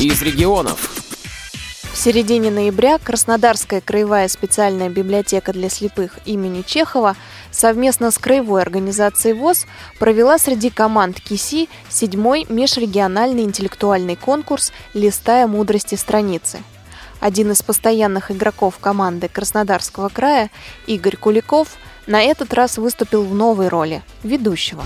из регионов. В середине ноября Краснодарская краевая специальная библиотека для слепых имени Чехова совместно с краевой организацией ВОЗ провела среди команд КИСИ седьмой межрегиональный интеллектуальный конкурс «Листая мудрости страницы». Один из постоянных игроков команды Краснодарского края, Игорь Куликов, на этот раз выступил в новой роли – ведущего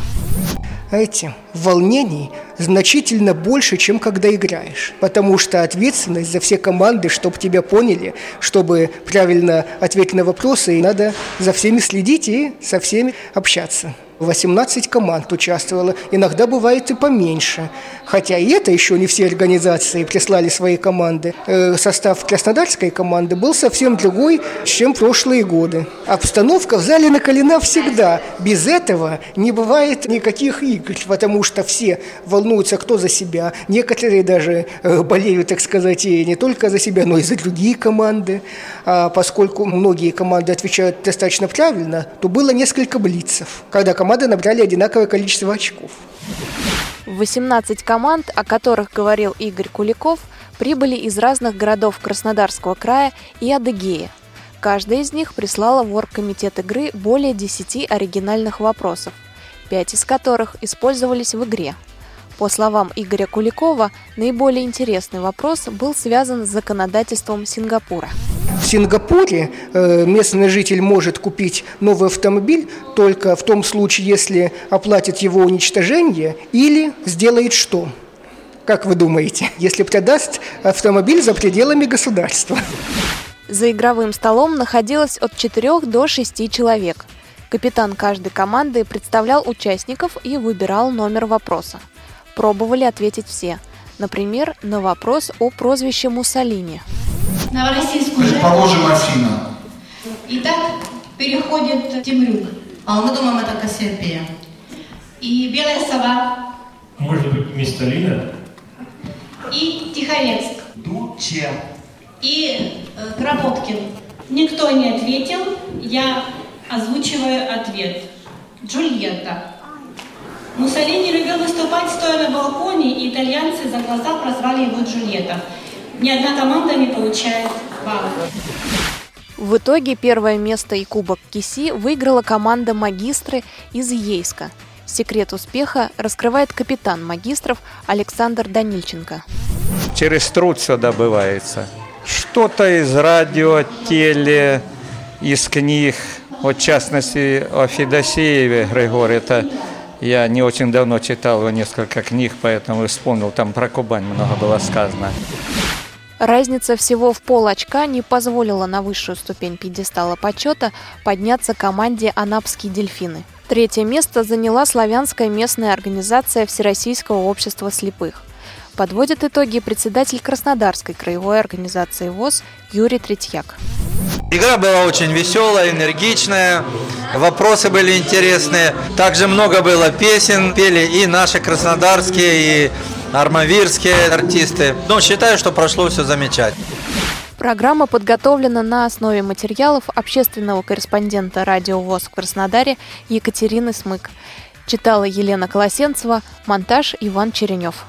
знаете, волнений значительно больше, чем когда играешь. Потому что ответственность за все команды, чтобы тебя поняли, чтобы правильно ответить на вопросы, надо за всеми следить и со всеми общаться. 18 команд участвовало, иногда бывает и поменьше. Хотя и это еще не все организации прислали свои команды. Э, состав краснодарской команды был совсем другой, чем прошлые годы. Обстановка в зале накалена всегда. Без этого не бывает никаких игр, потому что все волнуются кто за себя. Некоторые даже э, болеют, так сказать, и не только за себя, но и за другие команды. А поскольку многие команды отвечают достаточно правильно, то было несколько блицев, когда команда команды набрали одинаковое количество очков. 18 команд, о которых говорил Игорь Куликов, прибыли из разных городов Краснодарского края и Адыгея. Каждая из них прислала в оргкомитет игры более 10 оригинальных вопросов, пять из которых использовались в игре – по словам Игоря Куликова, наиболее интересный вопрос был связан с законодательством Сингапура. В Сингапуре э, местный житель может купить новый автомобиль только в том случае, если оплатит его уничтожение или сделает что? Как вы думаете, если продаст автомобиль за пределами государства? За игровым столом находилось от 4 до 6 человек. Капитан каждой команды представлял участников и выбирал номер вопроса. Пробовали ответить все. Например, на вопрос о прозвище Муссолини. Новороссийск уже... Предположим, Афина. Итак, переходит Темрюк. А мы думаем, это Кассиопея. И Белая сова. Может быть, Мисталина? И Тихорецк. Дуче. И э, Кропоткин. Никто не ответил. Я озвучиваю ответ. Джульетта. Муссолини любил выступать стоя на балконе, и итальянцы за глаза прозвали его Джульетта. Ни одна команда не получает баллов. В итоге первое место и кубок Киси выиграла команда «Магистры» из Ейска. Секрет успеха раскрывает капитан магистров Александр Данильченко. Через труд все добывается. Что-то из радио, теле, из книг. Вот, в частности, о Федосееве Григорий, это я не очень давно читал его несколько книг, поэтому вспомнил, там про Кубань много было сказано. Разница всего в пол очка не позволила на высшую ступень пьедестала почета подняться команде «Анапские дельфины». Третье место заняла славянская местная организация Всероссийского общества слепых. Подводит итоги председатель Краснодарской краевой организации ВОЗ Юрий Третьяк. Игра была очень веселая, энергичная, вопросы были интересные. Также много было песен, пели и наши краснодарские, и армавирские артисты. Но считаю, что прошло все замечательно. Программа подготовлена на основе материалов общественного корреспондента радио ВОЗ в Краснодаре Екатерины Смык. Читала Елена Колосенцева, монтаж Иван Черенев.